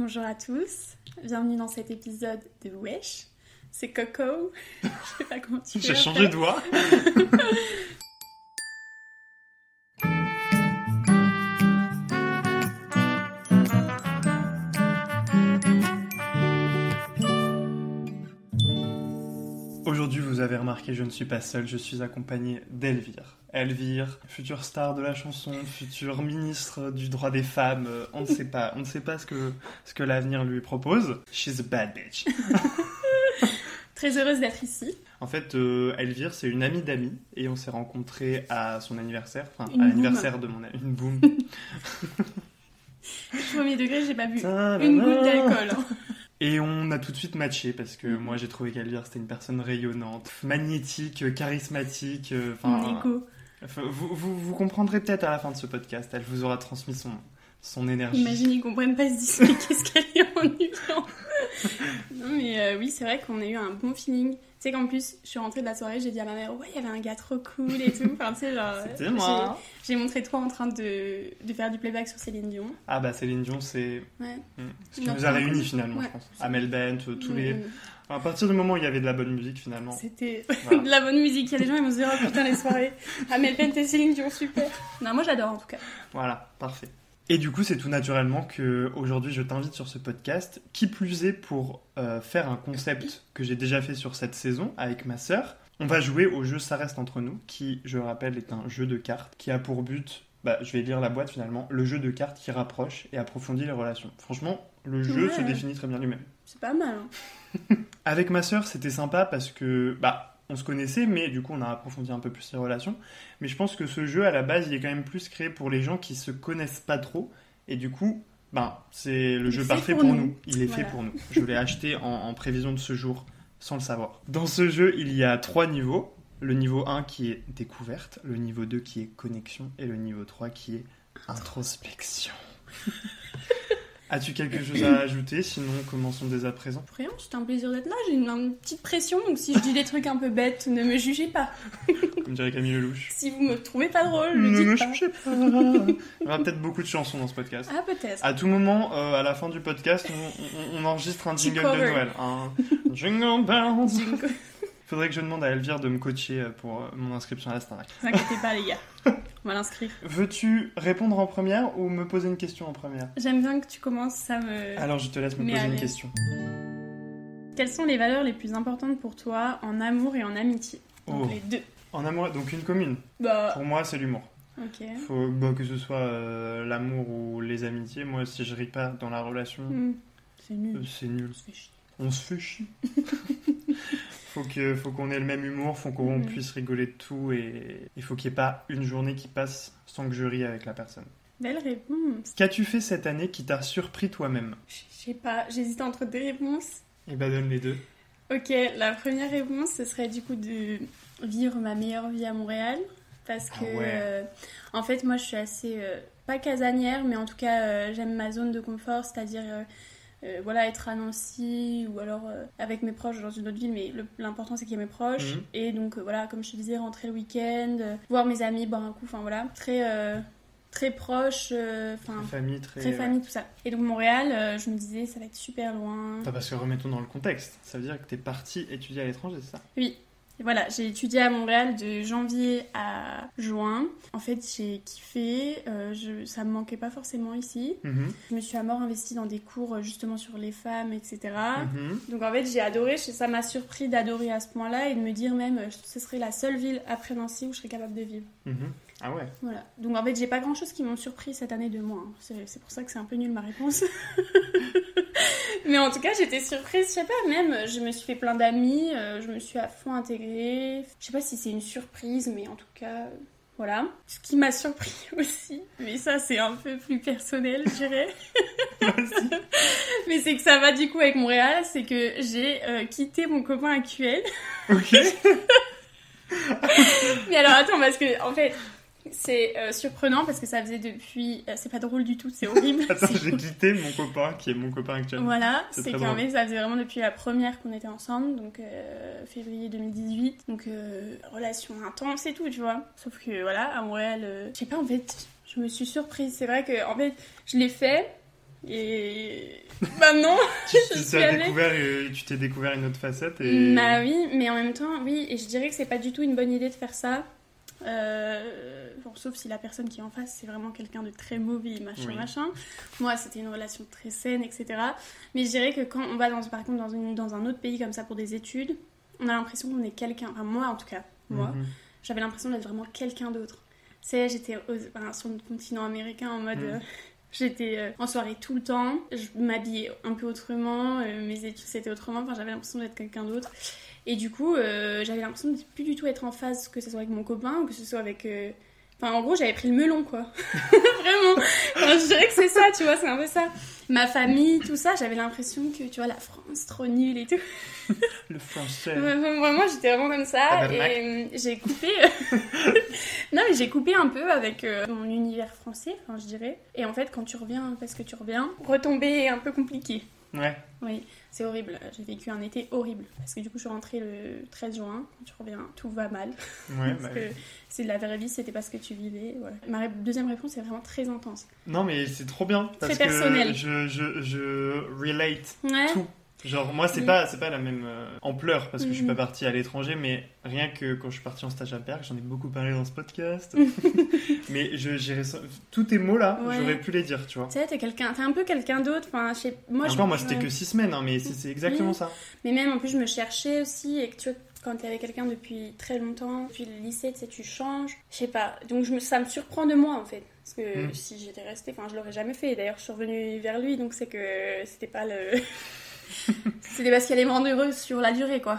Bonjour à tous, bienvenue dans cet épisode de Wesh. C'est Coco. Je sais pas comment tu J'ai changé de voix. Aujourd'hui, vous avez remarqué, je ne suis pas seul, je suis accompagné d'Elvire. Elvire, future star de la chanson, futur ministre du droit des femmes, euh, on ne sait pas, on ne sait pas ce que, ce que l'avenir lui propose. She's a bad bitch. Très heureuse d'être ici. En fait, euh, Elvire, c'est une amie d'amis et on s'est rencontrés à son anniversaire, enfin à l'anniversaire de mon ami, une boum. Premier degré, j'ai pas bu une goutte d'alcool. hein. Et on a tout de suite matché parce que moi j'ai trouvé qu'Elvire c'était une personne rayonnante, magnétique, charismatique. euh, Enfin, vous, vous, vous comprendrez peut-être à la fin de ce podcast. Elle vous aura transmis son, son énergie. Imagine, ils comprennent pas, ils se disent, mais qu'est-ce qu'elle est ennuyante. non, mais euh, oui, c'est vrai qu'on a eu un bon feeling. Tu sais qu'en plus, je suis rentrée de la soirée, j'ai dit à ma mère, ouais, il y avait un gars trop cool et tout. Enfin, tu sais, genre. C'était moi. J'ai montré toi en train de, de faire du playback sur Céline Dion. Ah bah Céline Dion, c'est Ouais. hmm, ce qui nous a réunis finalement, Ouais. je pense. Amel Bent, euh, tous les. Mm, À partir du moment où il y avait de la bonne musique finalement. C'était Voilà. de la bonne musique. Il y a des gens, ils vont se dire, oh putain, les soirées. Amel Bent et Céline Dion, super. Non, moi j'adore en tout cas. Voilà, parfait. Et du coup, c'est tout naturellement que aujourd'hui je t'invite sur ce podcast, qui plus est pour euh, faire un concept que j'ai déjà fait sur cette saison avec ma sœur. On va jouer au jeu Ça reste entre nous, qui, je rappelle, est un jeu de cartes qui a pour but, bah, je vais lire la boîte finalement, le jeu de cartes qui rapproche et approfondit les relations. Franchement, le jeu Ouais. se définit très bien lui-même. C'est pas mal. hein. Avec ma sœur, c'était sympa parce que bah on se connaissait, mais du coup on a approfondi un peu plus les relations. Mais je pense que ce jeu à la base, il est quand même plus créé pour les gens qui se connaissent pas trop, et du coup, bah c'est le Il jeu parfait pour pour, nous. nous. Il est fait pour nous. Je l'ai acheté en, en prévision de ce jour, sans le savoir. Dans ce jeu, il y a trois niveaux. Le niveau 1 qui est découverte, le niveau 2 qui est connexion, et le niveau 3 qui est introspection. As-tu quelque chose à ajouter Sinon, commençons dès à présent? Rien, c'était un plaisir d'être là. J'ai une, une petite pression, donc si je dis des trucs un peu bêtes, ne me jugez pas. Comme dirait Camille Lelouch. Si vous me trouvez pas drôle, le Ne me jugez pas. Il y aura peut-être beaucoup de chansons dans ce podcast. Ah, peut-être. À tout moment, euh, à la fin du podcast, on, on- on enregistre un jingle de. Noël. Un jingle bells. Jingle. Faudrait que je demande à Elvire de me coacher euh, pour euh, mon inscription à la Starac. Ne inquiétez pas, les gars. On va l'inscrire. Veux-tu répondre en première ou me poser une question en première? J'aime bien que tu commences, ça me. Alors je te laisse me Mais poser une question. Quelles sont les valeurs les plus importantes pour toi en amour et en amitié? Donc Oh. les deux. En amour, donc une commune. Bah, Pour moi, c'est l'humour. ok. Faut bah, que ce soit euh, l'amour ou les amitiés. Moi, si je ris pas dans la relation, Hmm. C'est euh, nul. c'est nul. On se fait chier. On se fait chier. faut que, faut qu'on ait le même humour, faut qu'on Mhm. puisse rigoler de tout et il faut qu'il n'y ait pas une journée qui passe sans que je rie avec la personne. Belle réponse. Qu'as-tu fait cette année qui t'a surpris toi-même? Je sais pas, j'hésite entre deux réponses. Eh ben donne les deux. Ok, la première réponse, ce serait du coup de vivre ma meilleure vie à Montréal. Parce que, Ah ouais. euh, en fait, moi, je suis assez, euh, pas casanière, mais en tout cas, euh, j'aime ma zone de confort, c'est-à-dire, euh, voilà, être à Nancy ou alors euh, avec mes proches dans une autre ville, mais l'important, c'est qu'il y ait mes proches. Mhm. Et donc, euh, voilà, comme je te disais, rentrer le week-end, voir mes amis, boire un coup, enfin voilà, très, très proche, enfin, Très famille, très... très famille, tout ça. Et donc, Montréal, je me disais, ça va être super loin. Parce que remettons dans le contexte. Ça veut dire que t'es parti étudier à l'étranger, c'est ça? Oui. Voilà, j'ai étudié à Montréal de janvier à juin. En fait, j'ai kiffé. euh, je, ça me manquait pas forcément ici. Mhm. Je me suis à mort investie dans des cours euh, justement sur les femmes, etc. Mhm. Donc en fait, j'ai adoré. Ça m'a surpris d'adorer à ce point-là et de me dire même, euh, ce serait la seule ville après Nancy où je serais capable de vivre. Mhm. Ah ouais Voilà. Donc en fait, j'ai pas grand-chose qui m'ont surpris cette année de moi. hein. C'est c'est pour ça que c'est un peu nul ma réponse. Mais en tout cas, j'étais surprise, je sais pas, même, je me suis fait plein d'amis, euh, je me suis à fond intégrée. Je sais pas si c'est une surprise, mais en tout cas, Voilà. Ce qui m'a surpris aussi, mais ça c'est un peu plus personnel, je dirais. mais c'est que ça va du coup avec Montréal, c'est que j'ai euh, quitté mon copain actuel. Ok. mais alors attends, parce que en fait, c'est euh, surprenant parce que ça faisait depuis. euh, c'est pas drôle du tout, c'est horrible. Attends, j'ai quitté mon copain qui est mon copain actuel. Voilà, C'est qu'en fait ça faisait vraiment depuis la première qu'on était ensemble, donc euh, février 2018, donc relation intense et tout, tu vois. Sauf que voilà, à Montréal, je sais pas en fait, je me suis surprise. C'est vrai que en fait, je l'ai fait et maintenant, Tu, je tu suis allée- découvert, tu t'es découvert une autre facette et. Bah oui, mais en même temps, oui, et je dirais que c'est pas du tout une bonne idée de faire ça. Euh, bon, sauf si la personne qui est en face c'est vraiment quelqu'un de très mauvais, machin, Oui. machin. Moi, c'était une relation très saine, etc. Mais je dirais que quand on va dans, par contre dans, une, dans un autre pays comme ça pour des études, on a l'impression qu'on est quelqu'un. Enfin, moi en tout cas, moi, Mhm. j'avais l'impression d'être vraiment quelqu'un d'autre. C'est, j'étais enfin, sur le continent américain en mode. Mm. euh, J'étais euh, en soirée tout le temps, je m'habillais un peu autrement, euh, mes études c'était autrement, enfin j'avais l'impression d'être quelqu'un d'autre. Et du coup, euh, j'avais l'impression de plus du tout être en phase, que ce soit avec mon copain ou que ce soit avec. euh, Enfin, en gros, j'avais pris le melon, quoi. Vraiment. Enfin, je dirais que c'est ça, tu vois, c'est un peu ça. Ma famille, tout ça, j'avais l'impression que, tu vois, la France, trop nulle et tout. Le français. Vraiment, j'étais vraiment comme ça. Et euh, j'ai coupé. non, mais j'ai coupé un peu avec euh, mon univers français, enfin, je dirais. Et en fait, quand tu reviens, parce que tu reviens, retomber est un peu compliqué. Ouais. Oui, c'est horrible. J'ai vécu un été horrible. Parce que du coup, je suis rentrée le 13 juin. Quand tu reviens, tout va mal. Ouais, Parce bah, que c'est de la vraie vie, c'était pas ce que tu vivais. Voilà. Ma deuxième réponse est vraiment très intense. Non, mais c'est trop bien. Parce Très personnel. que je, je, je relate Ouais. tout. Genre, moi, c'est Oui. pas, c'est pas la même euh, ampleur parce que je suis Mhm. pas partie à l'étranger, mais rien que quand je suis partie en stage à Berck, j'en ai beaucoup parlé dans ce podcast. mais je, j'ai ressent- tous tes mots là, Ouais. j'aurais pu les dire, tu vois. Tu sais, t'es quelqu'un, un peu quelqu'un d'autre. Enfin, je sais, moi, je- moi, c'était ouais. que six semaines, hein, mais c'est, c'est exactement Oui. ça. Mais même en plus, je me cherchais aussi. Et que tu vois, quand t'es avec quelqu'un depuis très longtemps, depuis le lycée, tu sais, tu changes. Je sais pas. Donc, je me, ça me surprend de moi en fait. Parce que Mm. si j'étais restée, enfin, je l'aurais jamais fait. D'ailleurs, je suis revenue vers lui, donc c'est que c'était pas le. c'était parce qu'elle allait me rendre heureuse sur la durée, quoi.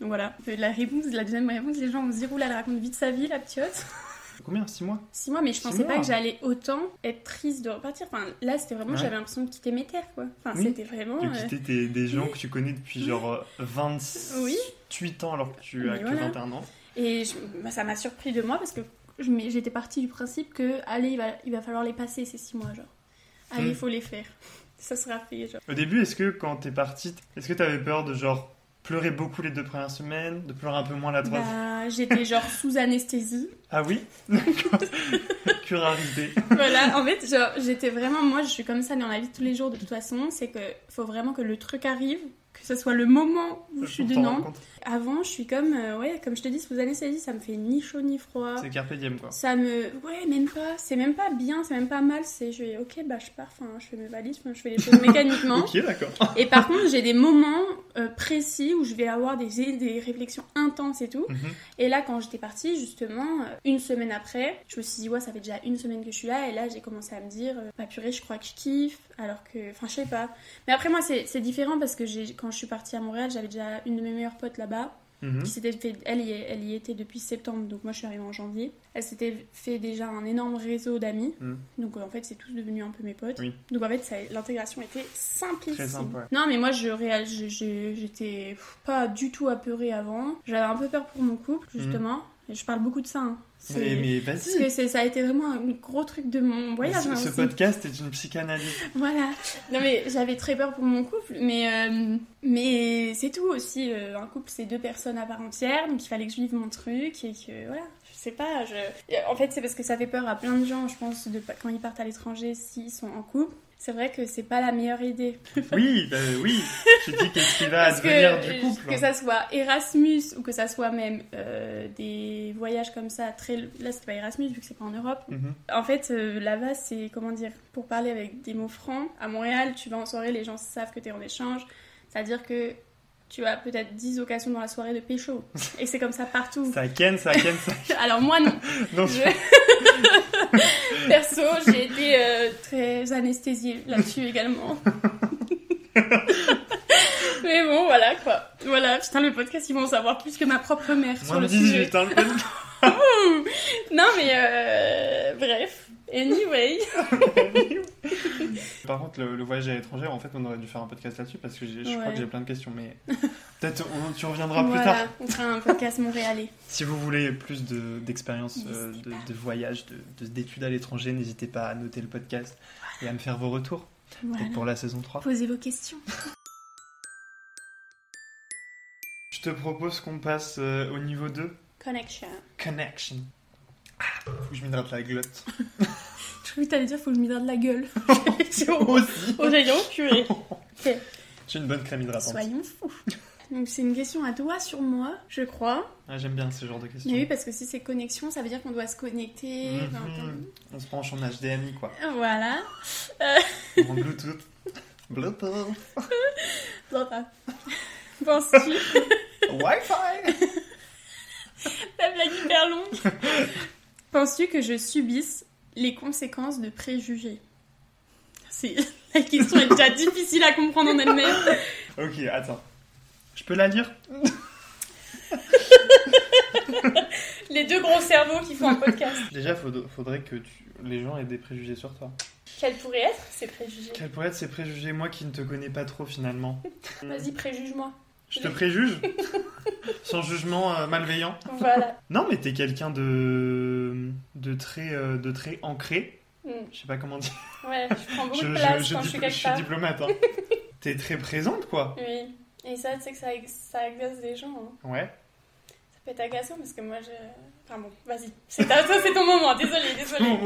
Donc voilà. Euh, La réponse, la deuxième réponse, les gens vont se dire, oula, elle raconte vite sa vie, la petite. Combien? Six mois? Six mois, mais je Six pensais pas que j'allais autant être triste de repartir. Enfin, là, c'était vraiment, Ouais. j'avais l'impression de quitter mes terres, quoi. Enfin, Oui. c'était vraiment. De euh, quitter tes- des gens que tu connais depuis genre euh, 28 Oui. ans alors que tu as que voilà. 21 ans. Et je- bah, ça m'a surpris de moi parce que j'étais partie du principe que, allez, il va, il va falloir les passer ces six mois, genre. Allez, il Mm. faut les faire. Ça sera fait, genre. Au début, est-ce que quand t'es partie, est-ce que t'avais peur de genre pleurer beaucoup les deux premières semaines, de pleurer un peu moins la troisième? Bah, j'étais genre sous anesthésie. Ah oui. Curarisé. voilà, en fait, genre, j'étais vraiment, moi, je suis comme ça dans la vie de tous les jours de toute façon. C'est que faut vraiment que le truc arrive, que ce soit le moment où je suis dedans. Avant, je suis comme, euh, ouais, comme je te dis, sous anesthésie, ça me fait ni chaud ni froid. C'est carpe diem quoi. Ça me. Ouais, même pas. C'est même pas bien, c'est même pas mal. C'est. Je vais, ok, bah je pars, enfin, je fais mes valises, enfin, je fais les choses mécaniquement. Ok, d'accord. Et par contre, j'ai des moments euh, précis où je vais avoir des, des réflexions intenses et tout. Mhm. Et là, quand j'étais partie, justement, euh, une semaine après, je me suis dit, ouais, ça fait déjà une semaine que je suis là. Et là, j'ai commencé à me dire, bah purée, je crois que je kiffe. Alors que. Enfin, je sais pas. Mais après, moi, c'est différent parce que quand je suis partie à Montréal, j'avais déjà une de mes meilleures potes là-bas Mhm. qui s'était fait, elle y, elle y était depuis septembre, donc moi je suis arrivée en janvier. Elle s'était fait déjà un énorme réseau d'amis, Mm. donc euh, en fait c'est tous devenus un peu mes potes. Oui. Donc en fait l'intégration était simplissime. Très simple, ouais. Non mais moi je réal- je- je- j'étais pas du tout apeurée avant. J'avais un peu peur pour mon couple justement. Et je parle beaucoup de ça. hein. Mais, mais Parce vas-y. que ça a été vraiment un gros truc de mon voyage. ce hein, ce aussi. podcast est une psychanalyse. Voilà. Non mais j'avais très peur pour mon couple, mais euh, mais c'est tout aussi. euh, un couple c'est deux personnes à part entière, donc il fallait que je vive mon truc et que voilà. Je sais pas. Je... En fait c'est parce que ça fait peur à plein de gens, je pense, de quand ils partent à l'étranger s'ils sont en couple. C'est vrai que c'est pas la meilleure idée. Oui, bah oui. Je dis qu'est-ce qui va Parce que, du couple. que ça soit Erasmus ou que ça soit même euh, des voyages comme ça, très... là c'est pas Erasmus vu que c'est pas en Europe, Mhm. en fait, euh, là-bas, c'est comment dire, pour parler avec des mots francs, à Montréal, tu vas en soirée, les gens savent que tu es en échange. C'est-à-dire que tu as peut-être 10 occasions dans la soirée de pécho. Et c'est comme ça partout. Ça ken, ça ken, ça. Alors moi, non. Non, Je- Perso, j'ai été euh, très anesthésiée là-dessus également. Mais bon, voilà quoi. Voilà, putain, le podcast, ils vont en savoir plus que ma propre mère sur moins le sujet. 18 ans. le podcast. non, mais euh, bref. Anyway. Par contre, le, le voyage à l'étranger, en fait, on aurait dû faire un podcast là-dessus parce que je crois que j'ai plein de questions, mais peut-être on- tu reviendras plus voilà, tard. on fera un podcast montréalais. Si vous voulez plus de- d'expérience euh, de, de voyage, de- de- d'études à l'étranger, n'hésitez pas à noter le podcast et à me faire vos retours Voilà. pour la saison 3. Posez vos questions. Je te propose qu'on passe euh, au niveau 2, Connection. Connection. Ah, faut que je m'hydrate la glotte. Croyais que t'allais dire faut que je m'hydrate la gueule. Moi aussi. Oh, j'ai dit, oh purée. Ok, J'ai une bonne crème hydratante. Soyons fous. Donc c'est une question à toi sur moi, je crois. Ah, J'aime bien ce genre de questions. Mais oui, parce que si c'est connexion, ça veut dire qu'on doit se connecter. Mhm. On se branche en HDMI quoi. Voilà. En Bluetooth. Bluetooth. Voilà. Penses-tu? Wi-Fi. La blague hyper longue. Penses-tu que je subisse les conséquences de préjugés C'est la question est déjà difficile à comprendre en elle-même. Ok, attends. Je peux la lire? Les deux gros cerveaux qui font un podcast. Déjà, faud- faudrait que tu- les gens aient des préjugés sur toi. Quels pourraient être ces préjugés? Quels pourraient être ces préjugés, moi qui ne te connais pas trop finalement Vas-y, préjuge-moi. Je te préjuge Sans jugement euh, malveillant Voilà. Non, mais t'es quelqu'un de... de très euh, de très ancré. Hmm. Je sais pas comment dire. Ouais, je prends beaucoup Je, de je- place je quand je suis je quelque suis part. diplomate. Hein. T'es très présente, quoi. Oui. Et ça, tu sais que ça, ça agace des gens. hein. Ouais. Ça peut être agaçant parce que moi, je... Enfin bon, vas-y. C'est ta- ça, c'est ton moment. Désolé, désolé.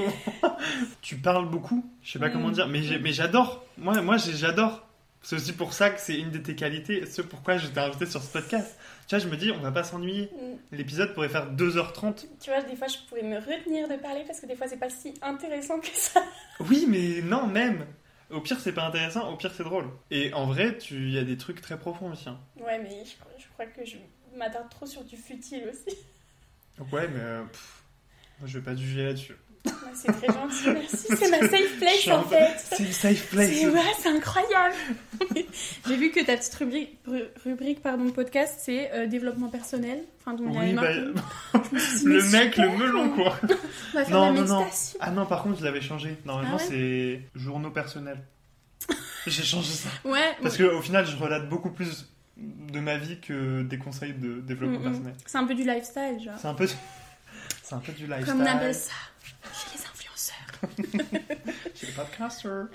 tu parles beaucoup. Je sais pas Mm. comment dire, mais j'adore. Moi, moi, j'adore. C'est aussi pour ça que c'est une de tes qualités. Ce pourquoi je t'ai invité sur ce podcast. Tu vois, je me dis, on va pas s'ennuyer. Mm. L'épisode pourrait faire 2h30. Tu vois, des fois, je pourrais me retenir de parler parce que des fois, c'est pas si intéressant que ça. Oui, mais non, même. Au pire, c'est pas intéressant. Au pire, c'est drôle. Et en vrai, tu il y a des trucs très profonds aussi. hein. Ouais, mais je, crois- je crois que je m'attarde trop sur du futile aussi. Ouais, mais euh, pff, moi, je vais pas te juger là-dessus. C'est très gentil, merci. C'est ma safe place en fait. C'est une safe place. C'est ouais, c'est incroyable. J'ai vu que ta petite rubrique, ru- rubrique pardon, podcast, c'est euh, développement personnel. Enfin, avait Oui, bah, dit, le mec, le melon, quoi. On va faire Non, la non, non. Ah non, par contre, je l'avais changé. Normalement, Ah c'est journaux personnels. J'ai changé ça. Ouais, Parce qu'au final, je relate beaucoup plus de ma vie que des conseils de développement Mm, personnel. c'est un peu du lifestyle, genre. C'est un peu, c'est un peu du lifestyle. Comme on appelle ça chez les influenceurs. Chez les podcasters.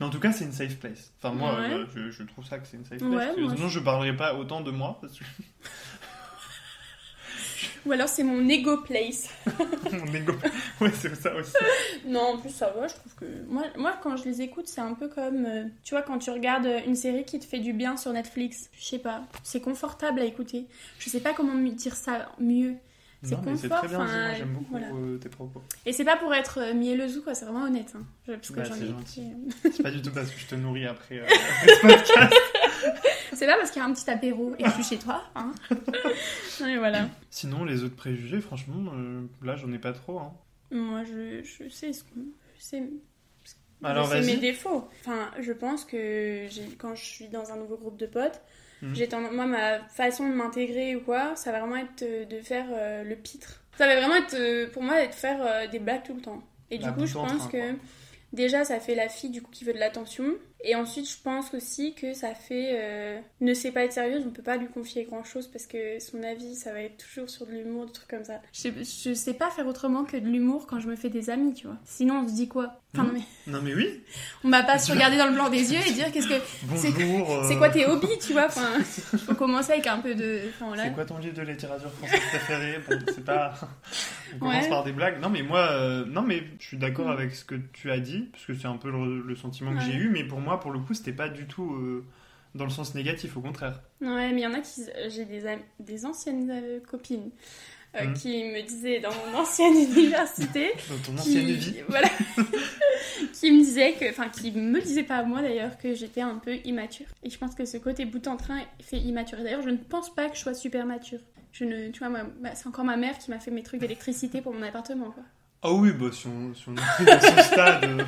Mais en tout cas, c'est une safe place. Enfin, moi, Ouais. euh, je, je trouve ça que c'est une safe place. Ouais, que Sinon, je parlerai pas autant de moi. Parce que Ou alors c'est mon ego place. mon ego. Ouais, c'est ça aussi. Non, en plus ça va, je trouve que... Moi, moi quand je les écoute, c'est un peu comme... euh, tu vois, quand tu regardes une série qui te fait du bien sur Netflix. Je sais pas, c'est confortable à écouter. Je sais pas comment me dire ça mieux. C'est Non, mais c'est confort, très bien dit. Moi, j'aime beaucoup voilà. euh, tes propos. Et c'est pas pour être euh, mielleuse ou quoi, c'est vraiment honnête. Hein. Parce que Bah, c'est gentil. pas du tout parce que je te nourris après, euh, après ce podcast. C'est pas parce qu'il y a un petit apéro et que je suis chez toi. Hein. non, mais voilà. Sinon, les autres préjugés, franchement, euh, là, j'en ai pas trop. Hein. Moi, je, je sais ce qu'on... Je sais Alors, c'est mes défauts. Enfin, je pense que quand je suis dans un nouveau groupe de potes, Mhm. j'ai tendance- moi ma façon de m'intégrer ou quoi, ça va vraiment être euh, de faire euh, le pitre. Ça va vraiment être euh, pour moi de faire euh, des blagues tout le temps. Et La du coup, je pense train, que déjà ça fait la fille du coup qui veut de l'attention. Et ensuite, je pense aussi que ça fait euh, ne sait pas être sérieuse, on peut pas lui confier grand chose parce que son avis ça va être toujours sur de l'humour, des trucs comme ça. Je sais, je sais pas faire autrement que de l'humour quand je me fais des amis, tu vois. Sinon, on se dit quoi? Enfin, non, mais Non, mais oui. on va pas se regarder dans le blanc des yeux et dire qu'est-ce que Bonjour. euh, c'est quoi tes hobbies, tu vois? Enfin, faut commencer avec un peu de. Enfin. C'est quoi ton livre de littérature française préféré? Bon, c'est pas. On commence Ouais. par des blagues. Non, mais moi, euh, non, mais je suis d'accord avec ce que tu as dit, parce que c'est un peu le, le sentiment que Ouais. j'ai eu, mais pour moi, pour le coup, c'était pas du tout euh, dans le sens négatif, au contraire. Ouais, mais il y en a qui. J'ai des, des anciennes euh, copines euh, Mhm. qui me disaient dans mon ancienne université. Dans ton qui- ancienne vie. Voilà. qui me disaient que. Enfin, qui me disaient pas à moi d'ailleurs que j'étais un peu immature. Et je pense que ce côté bout en train fait immature. D'ailleurs, je ne pense pas que je sois super mature. Je ne, tu vois, moi, bah, c'est encore ma mère qui m'a fait mes trucs d'électricité pour mon appartement, quoi. Ah oui, bah si on, si on est dans ce stade, euh,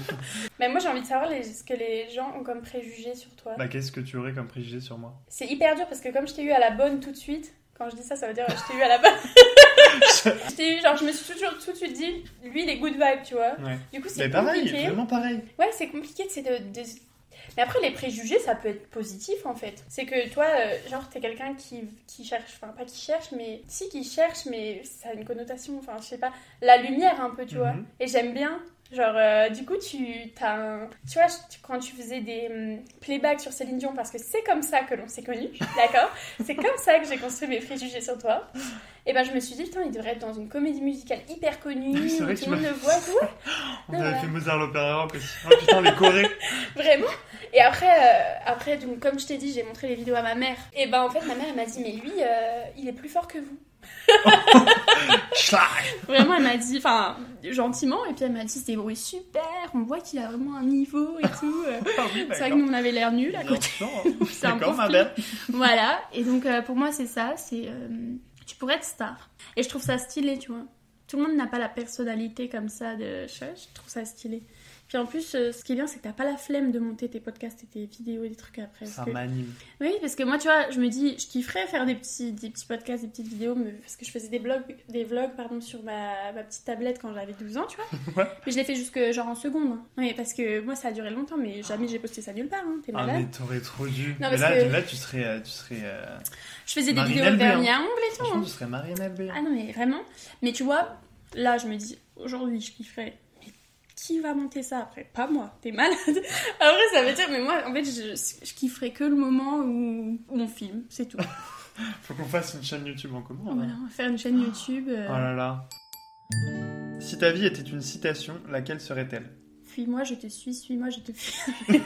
Mais moi, j'ai envie de savoir les- ce que les gens ont comme préjugés sur toi. bah qu'est-ce que tu aurais comme préjugé sur moi? C'est hyper dur parce que comme je t'ai eu à la bonne tout de suite, quand je dis ça, ça veut dire je t'ai eu à la bonne. Je t'ai eu, genre, je me suis toujours tout de suite dit, lui, il est good vibe, tu vois. Ouais. Du coup, c'est Mais pareil, compliqué. vraiment pareil. Ouais, c'est compliqué, c'est de, de- Mais après, les préjugés, ça peut être positif, en fait. C'est que toi, euh, genre, t'es quelqu'un qui, qui cherche, enfin, pas qui cherche, mais si, qui cherche, mais ça a une connotation, enfin, je sais pas, la lumière, un peu, tu vois. Mhm. Et j'aime bien. Genre, euh, du coup, tu as un... Tu vois, tu- quand tu faisais des hum, playbacks sur Céline Dion, parce que c'est comme ça que l'on s'est connus, d'accord? C'est comme ça que j'ai construit mes préjugés sur toi. Et ben, je me suis dit, putain, il devrait être dans une comédie musicale hyper connue, C'est vrai que tout le monde le voit. Ouais, On Non, avait voilà. fait Mozart l'opéra rock aussi. Oh putain, les Corées. Vraiment Et après, euh, après donc, comme je t'ai dit, j'ai montré les vidéos à ma mère. Et ben en fait, ma mère, elle m'a dit, mais lui, euh, il est plus fort que vous. Vraiment, elle m'a dit, enfin, gentiment, et puis elle m'a dit, c'est oui, super, on voit qu'il a vraiment un niveau et tout. Ah oui, C'est vrai que nous, on avait l'air nuls à côté. sûr. C'est un pauvre ma belle. Voilà, et donc euh, pour moi, c'est ça, c'est. euh, tu pourrais être star. Et je trouve ça stylé, tu vois. Tout le monde n'a pas la personnalité comme ça de. Je trouve ça stylé. Puis en plus, euh, ce qui est bien, c'est que t'as pas la flemme de monter tes podcasts et tes vidéos et des trucs après. Ça que- m'anime. Oui, parce que moi, tu vois, je me dis, je kifferais faire des petits, des petits podcasts, des petites vidéos, mais- parce que je faisais des blogs, des vlogs, pardon, sur ma, ma petite tablette quand j'avais 12 ans, tu vois. Ouais. Mais je l'ai fait jusque genre en seconde. hein. Oui, parce que moi, ça a duré longtemps, mais jamais j'ai posté ça nulle part, hein. T'es Ah, malade. mais t'aurais trop dû. Non, mais là, que- là, tu serais. euh, Tu serais euh, Je faisais des Marine vidéos de vernis à ongles et tout. Hein. tu serais Marianne Elbé. Ah non, mais vraiment. Mais tu vois, là, je me dis, aujourd'hui, je kifferais. Qui va monter ça après? Pas moi, t'es malade. Après, ça veut dire, mais moi, en fait, je, je kifferais que le moment où, où on filme, c'est tout. Faut qu'on fasse une chaîne YouTube en commun. Voilà, on va faire une chaîne YouTube. euh, Oh là là. Si ta vie était une citation, laquelle serait-elle? Fuis-moi, je te suis, suis-moi, je te fuis.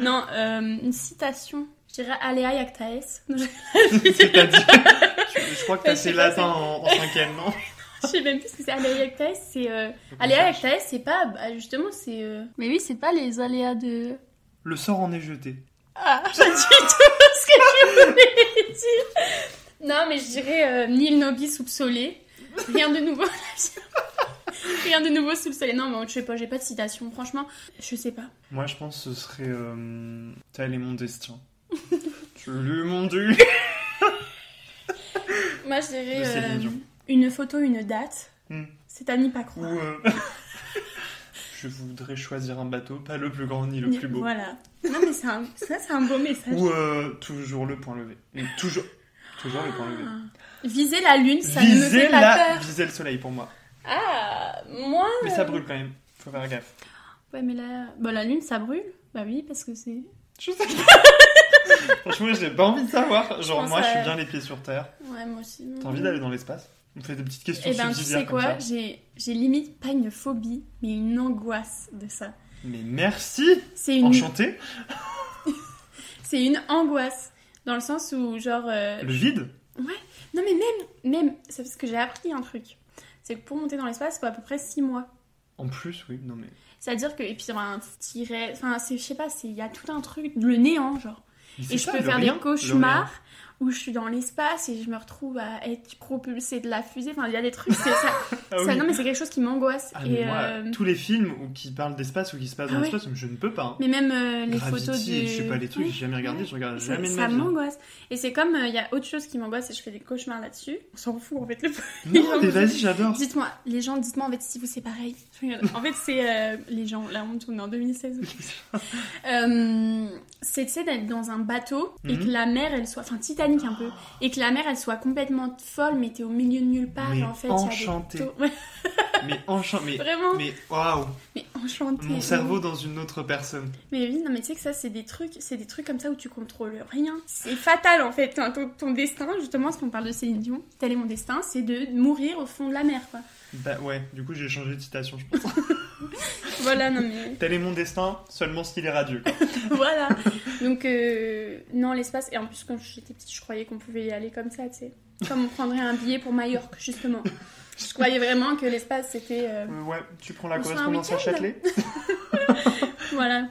Non, euh, une citation. Je dirais Alea je- C'est-à-dire je, je crois que t'as fait latin en, en cinquième, non? Je sais même plus ce que c'est Alea Iactaes. C'est. euh, sache. Iactaes, c'est pas. bah, justement, c'est. euh, Mais oui, c'est pas les aléas de. Le sort en est jeté. Ah, pas du tout ce que je voulais dire. Non, mais je dirais euh, nil nobis sole. Rien de nouveau. Rien de nouveau sous le soleil. Non, mais je sais pas, j'ai pas de citation. Franchement, je sais pas. Moi, je pense que ce serait. Euh, Tel est mon destin. tu lui mon dû. Moi, je dirais De Céline euh, Dion. Une photo, une date. Hmm. C'est à n'y pas Ou. euh, je voudrais choisir un bateau, pas le plus grand ni le plus beau. Voilà. Non, mais un... ça, c'est un beau message. Ou euh, toujours le point levé. Ou toujours. Toujours le point levé. Ah. Viser la lune, ça ne me Viser fait pas la... peur. Viser le soleil pour moi. Ah, moi. Mais ça euh, brûle quand même. Faut faire gaffe. Ouais, mais la... Bah, la lune, ça brûle. Bah oui, parce que c'est. Je sais Franchement, j'ai pas envie de savoir. Genre, moi, je suis bien les pieds sur terre. Ouais, moi aussi. T'as envie d'aller dans l'espace? On fait des petites questions Eh ben, tu sais quoi. J'ai j'ai limite pas une phobie, mais une angoisse de ça. Mais merci C'est une, Enchanté c'est une angoisse. Dans le sens où, genre. euh, Le vide Non, mais même, même, c'est parce que j'ai appris un truc. C'est que pour monter dans l'espace, il faut à peu près 6 mois. En plus, oui, non mais... C'est-à-dire que, et puis il y aura un tiret, enfin, c'est- je sais pas, c'est- il y a tout un truc, le néant, genre. Et je peux faire rien, des cauchemars où je suis dans l'espace et je me retrouve à être propulsée de la fusée. Enfin, il y a des trucs, c'est ça. Ah ça- oui. Non, mais c'est quelque chose qui m'angoisse. Ah, euh, tous les films où qui parlent d'espace ou qui se passent dans Ah ouais. l'espace, je ne peux pas. hein. Mais même euh, les Gravity, photos du. je sais pas, les trucs, Ouais. j'ai jamais regardé, je regarde jamais de ça m'angoisse. Et c'est comme, euh, il y a autre chose qui m'angoisse et je fais des cauchemars là-dessus. On s'en fout en fait. Le... Non, mais vas-y, j'adore. Dites-moi, les gens, dites-moi en fait si vous c'est pareil. En fait, c'est euh, les gens, honte, on est en 2016. Euh, c'est d'être dans un bateau et Mhm. que la mer elle soit, enfin Titanic un peu, et que la mer elle soit complètement folle, mais t'es au milieu de nulle part. Mais en fait, a des Mais enchanté, mais... vraiment, mais, Mais waouh, enchanté. mon cerveau dans une autre personne. Mais oui, non mais tu sais que ça c'est des trucs, c'est des trucs comme ça où tu contrôles rien. C'est fatal en fait. Ton, ton- destin, justement, parce qu'on parle de Céline Dion, tel est mon destin, c'est de mourir au fond de la mer, quoi. Bah ouais, du coup j'ai changé de citation, je pense. Voilà, non mais. Tel est mon destin, seulement s'il est radieux. voilà. Donc, euh, non, l'espace. Et en plus, quand j'étais petite, je croyais qu'on pouvait y aller comme ça, tu sais. Comme on prendrait un billet pour Majorque, justement. Je croyais vraiment que l'espace, c'était. euh, Euh, ouais, tu prends la On correspondance à week-end Châtelet Voilà.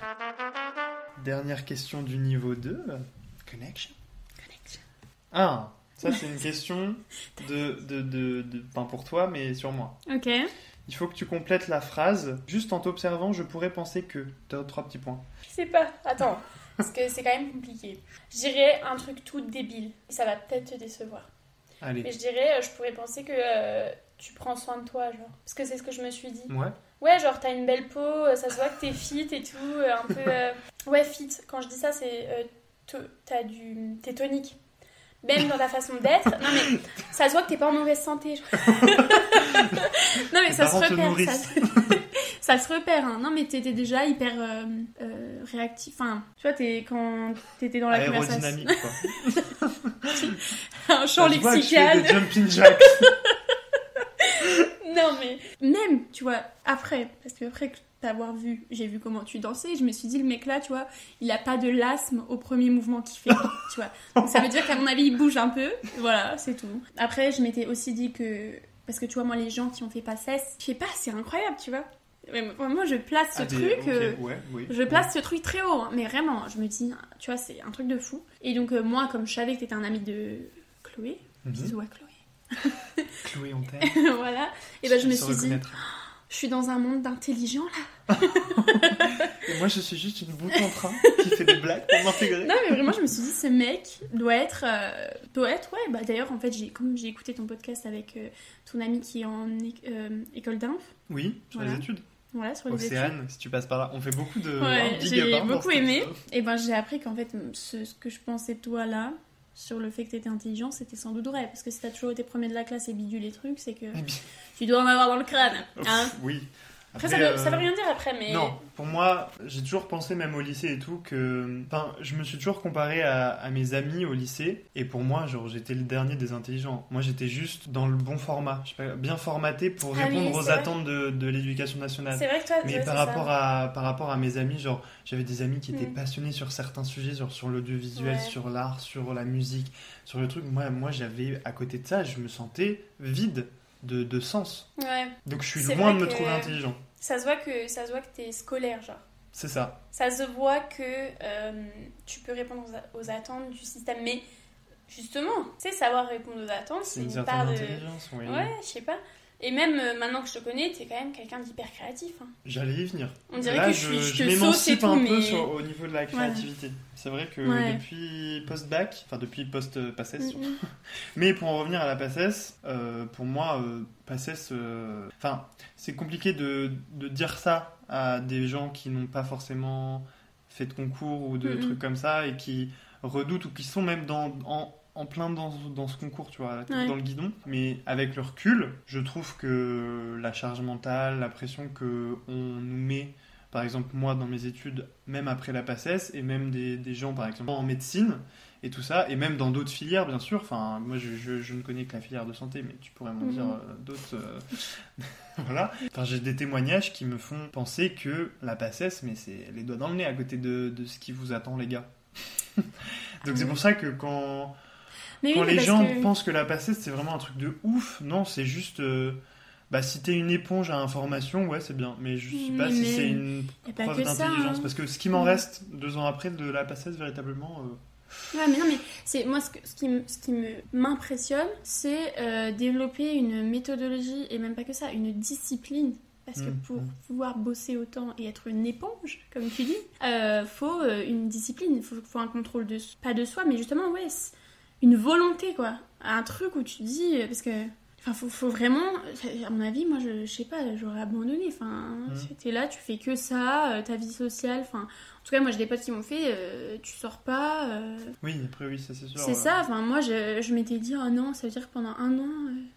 Dernière question du niveau 2. Connection. Ah, ça c'est une question de, de, de, de- Enfin pour toi, mais sur moi. Ok. Il faut que tu complètes la phrase. Juste en t'observant, je pourrais penser que. T'as trois petits points. Je sais pas. Attends. Parce que c'est quand même compliqué. Je dirais un truc tout débile. Et ça va peut-être te décevoir. Allez. Mais je dirais, euh, je pourrais penser que euh, tu prends soin de toi, genre. Parce que c'est ce que je me suis dit. Ouais. Ouais, genre t'as une belle peau, euh, ça se voit que t'es fit et tout, un peu. euh, Ouais, fit. Quand je dis ça, c'est. euh, T'as du. T'es tonique. Même dans ta façon d'être. Non, mais ça se voit que t'es pas en mauvaise santé. genre. non, mais ça se repère. Ça, se repère. Hein. Non, mais t'étais déjà hyper euh, euh, réactif. Enfin, tu vois, t'es, quand t'étais dans la conversation. Quoi. Un champ Ça que fais lexical. des jumping jacks. Non, mais même, tu vois, après, parce que après que t'avoir vu, j'ai vu comment tu dansais, je me suis dit, le mec là, tu vois, il a pas de l'asthme au premier mouvement qu'il fait, tu vois. Donc ça veut dire qu'à mon avis, il bouge un peu, voilà, c'est tout. Après, je m'étais aussi dit que, parce que tu vois, moi, les gens qui ont fait PACES, je sais pas, c'est incroyable, tu vois. Moi, je place ce Ah, truc. euh, ouais, oui. Je place ce truc très haut, hein, mais vraiment, je me dis, tu vois, c'est un truc de fou. Et donc, euh, moi, comme je savais que t'étais un ami de Chloé, Mhm. bisous à Chloé, Chloé, on t'aime. voilà, et ben je me Se suis dit. Je suis dans un monde d'intelligents là. Et moi, je suis juste une boucle en train qui fait des blagues pour m'intégrer. Non, mais vraiment, je me suis dit, ce mec doit être. euh, doit être, ouais, bah d'ailleurs, en fait, comme j'ai écouté ton podcast avec euh, ton ami qui est en euh, école d'inf, Oui, sur Voilà. les études. voilà, sur les études. Océane, si tu passes par là. On fait beaucoup de. Ouais, j'ai hein, beaucoup aimé. Et ben, j'ai appris qu'en fait, ce, ce que je pensais de toi là, sur le fait que t'étais intelligent, c'était sans doute vrai. Parce que si t'as toujours été premier de la classe et bidule les trucs, c'est que tu dois en avoir dans le crâne. Hein oui. Après, ça, veut, euh, ça veut rien dire après, mais. Non, pour moi, j'ai toujours pensé, même au lycée et tout, que. Enfin, je me suis toujours comparé à, à mes amis au lycée, et pour moi, genre, j'étais le dernier des intelligents. Moi, j'étais juste dans le bon format, je sais pas, bien formaté pour Ah oui, répondre aux attentes de, de l'éducation nationale. C'est vrai que toi, Mais par rapport, ça. à, par rapport à mes amis, genre, j'avais des amis qui étaient Mm. passionnés sur certains sujets, genre sur l'audiovisuel, Ouais. sur l'art, sur la musique, sur le truc. Moi, moi j'avais, à côté de ça, je me sentais vide de, de sens. Ouais. Donc je suis loin de me trouver intelligent. Ça se voit que ça se voit que t'es scolaire, genre. C'est ça. Ça se voit que euh, tu peux répondre aux, attentes du système, mais justement, tu sais, savoir répondre aux attentes, C'est une une part de. oui. Ouais, je sais pas. Et même euh, maintenant que je te connais, t'es quand même quelqu'un d'hyper créatif. hein. J'allais y venir. On dirait Là, que je, je, tout, un mais. peu sur- au niveau de la créativité. C'est vrai que Ouais. depuis post-bac, enfin depuis post-PACES, Mm, mm. Mais pour en revenir à la PACES, euh, pour moi, euh, PACES, euh, enfin, c'est compliqué de, de dire ça à des gens qui n'ont pas forcément fait de concours ou de Mhm. trucs comme ça et qui redoutent ou qui sont même dans, en, en plein dans, dans ce concours, tu vois, Ouais. dans le guidon. Mais avec le recul, je trouve que la charge mentale, la pression que on nous met par exemple moi dans mes études, même après la PACES, et même des, des gens par exemple en médecine, et tout ça, et même dans d'autres filières, bien sûr. Enfin, moi, je, je- je ne connais que la filière de santé, mais tu pourrais m'en Mhm. dire euh, d'autres. euh, voilà. Enfin, j'ai des témoignages qui me font penser que la PACES, mais c'est les doigts dans le nez à côté de, de ce qui vous attend, les gars. Donc, c'est Mhm. pour ça que quand, Mais quand oui, les gens que- pensent que la PACES, c'est vraiment un truc de ouf, non, c'est juste. euh, bah, si t'es une éponge à information, ouais, c'est bien. Mais je sais pas Mais- si c'est une preuve d'intelligence. hein. Parce que ce qui m'en Mhm. reste deux ans après de la PACES, véritablement. euh, Ouais, mais non, mais c'est moi ce, que- ce qui, ce m'impressionne, c'est euh, développer une méthodologie et même pas que ça, une discipline. Parce que Mm, pour mm. pouvoir bosser autant et être une éponge, comme tu dis, euh, faut une discipline, faut, faut un contrôle de pas de soi, mais justement ouais, une volonté quoi, un truc où tu te dis euh, parce que enfin faut, faut vraiment, à mon avis, moi je, je sais pas, j'aurais abandonné. Enfin, Mm. t'es là, tu fais que ça, euh, ta vie sociale, enfin. En tout cas, moi j'ai des potes qui m'ont fait, euh, tu sors pas. euh, Oui, après, oui, ça c'est sûr. c'est ça, enfin moi je, je m'étais dit, oh non, ça veut dire que pendant un an,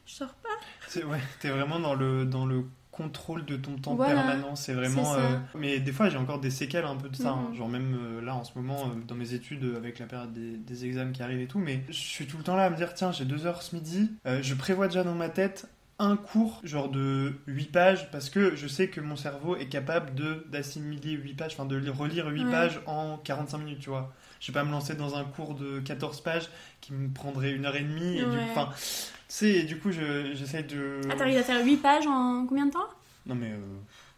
je sors pas. C'est- Ouais, t'es vraiment dans le, dans le contrôle de ton temps Voilà, permanent. C'est vraiment. euh, Mais des fois, j'ai encore des séquelles un peu de ça. hein. Mhm. Genre, même euh, là, en ce moment, euh, dans mes études, avec la période des, des examens qui arrivent et tout. Mais je suis tout le temps là à me dire, tiens, j'ai deux heures ce midi. je prévois déjà dans ma tête un cours, genre de 8 pages, parce que je sais que mon cerveau est capable de d'assimiler 8 pages, enfin de li- relire 8 Ouais. pages en 45 minutes, tu vois. Je vais pas me lancer dans un cours de 14 pages qui me prendrait une heure et demie. Et du, Ouais. enfin, tu sais, du coup, je- j'essaie de. Ah, t'arrives à faire 8 pages en combien de temps? Non, mais euh,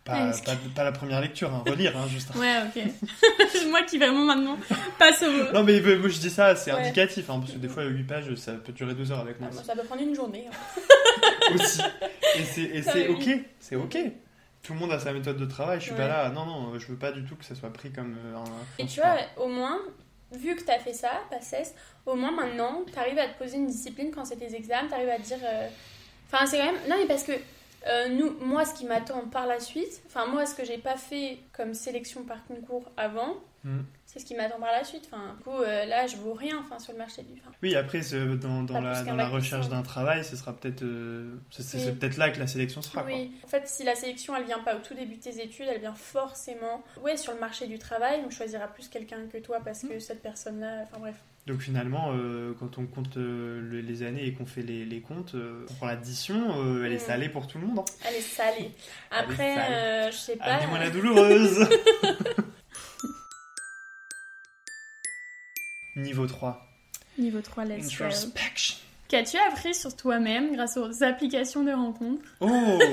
pas, Ouais, que- pas, pas la première lecture, hein, relire, hein, juste. Ouais, ok. moi qui vraiment maintenant passe au. Non, mais moi je dis ça, c'est Ouais. indicatif, hein, parce que des fois, 8 pages, ça peut durer 2 heures avec moi Ah, moi, ça peut prendre une journée. hein. aussi. Et c'est et ok, c'est ok. Tout le monde a sa méthode de travail, je suis Ouais. pas là, non, non, je veux pas du tout que ça soit pris comme euh, un. Et tu vois, au moins, vu que tu as fait ça, PACES, au moins maintenant, tu arrives à te poser une discipline quand c'est tes examens, tu arrives à te dire. euh, Enfin, c'est quand même. Non, mais parce que euh, nous, moi, ce qui m'attend par la suite, enfin, moi, ce que j'ai pas fait comme sélection par concours avant, Mm. C'est ce qui m'attend par la suite. Enfin, du coup, euh, là, je vaux rien enfin, sur le marché du. Enfin, Oui, après, dans, la, dans recherche d'un travail, ce sera peut-être euh, c'est Oui. peut-être là que la sélection sera. quoi. Oui, en fait, si la sélection elle vient pas au tout début de tes études, elle vient forcément ouais, sur le marché du travail. On choisira plus quelqu'un que toi parce Mm. que cette personne-là. Enfin bref. Donc finalement, euh, quand on compte euh, le- les années et qu'on fait les, les comptes, euh, pour l'addition, euh, elle est Mm. salée pour tout le monde. hein. Elle est salée. Après, je sais pas. Amenez-moi la douloureuse Niveau 3. Niveau 3, let's go. Introspection. Qu'as-tu appris sur toi-même grâce aux applications de rencontres? Oh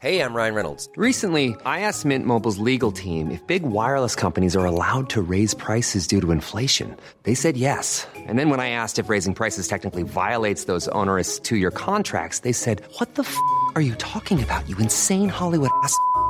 Hey, I'm Ryan Reynolds. Recently, I asked Mint Mobile's legal team if big wireless companies are allowed to raise prices due to inflation. They said yes. And then when I asked if raising prices technically violates those onerous two year contracts, they said, What the f are you talking about, you insane Hollywood ass?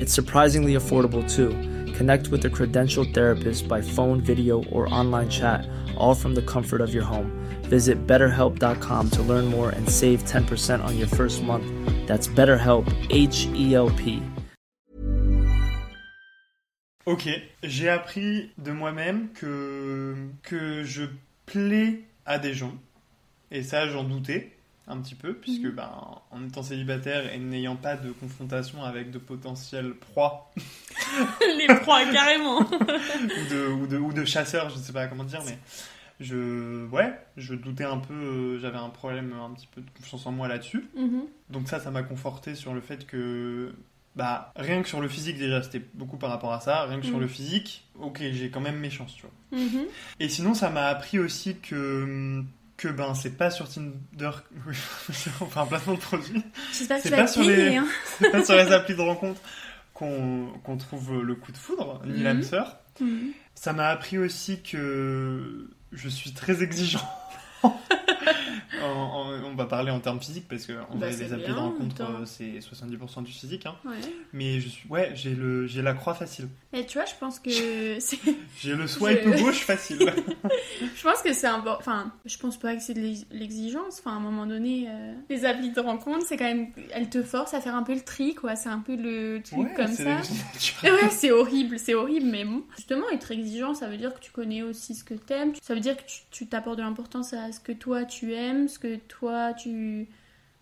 It's surprisingly affordable too. Connect with a credentialed therapist by phone, video, or online chat, all from the comfort of your home. Visit betterhelp.com to learn more and save 10% on your first month. That's BetterHelp, H E L P. Ok, j'ai appris de moi-même que, que je plais à des gens. Et ça, j'en doutais un petit peu, puisque Mhm. ben, en étant célibataire et n'ayant pas de confrontation avec de potentiels proies Les proies, carrément. ou, de, ou, de, ou de chasseurs, je ne sais pas comment dire, mais je, ouais, je doutais un peu, euh, j'avais un problème un petit peu de confiance en moi là-dessus. Mhm. Donc ça, ça m'a conforté sur le fait que, bah, rien que sur le physique déjà, c'était beaucoup par rapport à ça, rien que sur Mhm. le physique, ok, j'ai quand même mes chances, tu vois. Et sinon, ça m'a appris aussi que, que ben, c'est pas sur Tinder, oui, enfin, placement de produits, J'espère que C'est tu vas pas sur les- Hein. c'est pas sur les applis de rencontre qu'on trouve le coup de foudre, ni Mhm. l'âme sœur. Mhm. Ça m'a appris aussi que je suis très exigeant. On va parler en termes physiques parce que en Bah, c'est les rencontre, attends. euh, c'est 70% du physique. hein. Ouais. Mais je suis, ouais, j'ai le, j'ai la croix facile. Et tu vois, je pense que c'est. J'ai le swipe Je- gauche facile. Je pense que c'est important. Enfin, je pense pas que c'est de l'ex- l'exigence. Enfin, à un moment donné, euh, les applis de rencontre, c'est quand même. Elles te forcent à faire un peu le tri, quoi. C'est un peu le truc Ouais, comme ça. Ouais, c'est horrible, c'est horrible, mais bon. Justement, être exigeant, ça veut dire que tu connais aussi ce que t'aimes. Ça veut dire que tu- tu t'apportes de l'importance à ce que toi tu aimes, ce que toi tu.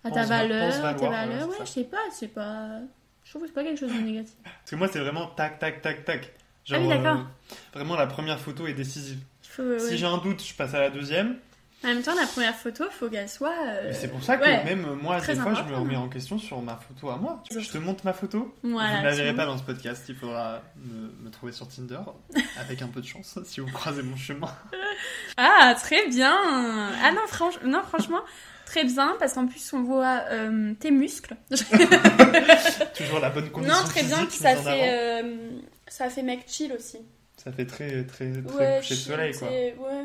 à ta Pense valeur, pense tes valeurs. ouais, je sais pas, c'est pas. Je trouve que c'est pas quelque chose de négatif. Parce que moi, c'est vraiment tac, tac, tac, tac. Ah oui, d'accord. vraiment, la première photo est décisive. Faut- Si ouais. j'ai un doute, je passe à la deuxième. En même temps, la première photo, faut qu'elle soit. euh, c'est pour ça que ouais. même moi, des fois, je me remets en question sur ma photo à moi. Je te montre ma photo. Voilà, Vous ne la sinon- pas dans ce podcast. Il faudra me, me trouver sur Tinder, avec un peu de chance, si vous croisez mon chemin. Ah, très bien Ah non, franch- non franchement, très bien, parce qu'en plus, on voit euh, tes muscles. Toujours la bonne condition non, très bien, puis ça fait, euh, ça fait mec chill aussi. Ça fait très, très, très ouais, coucher de soleil, quoi. Ouais.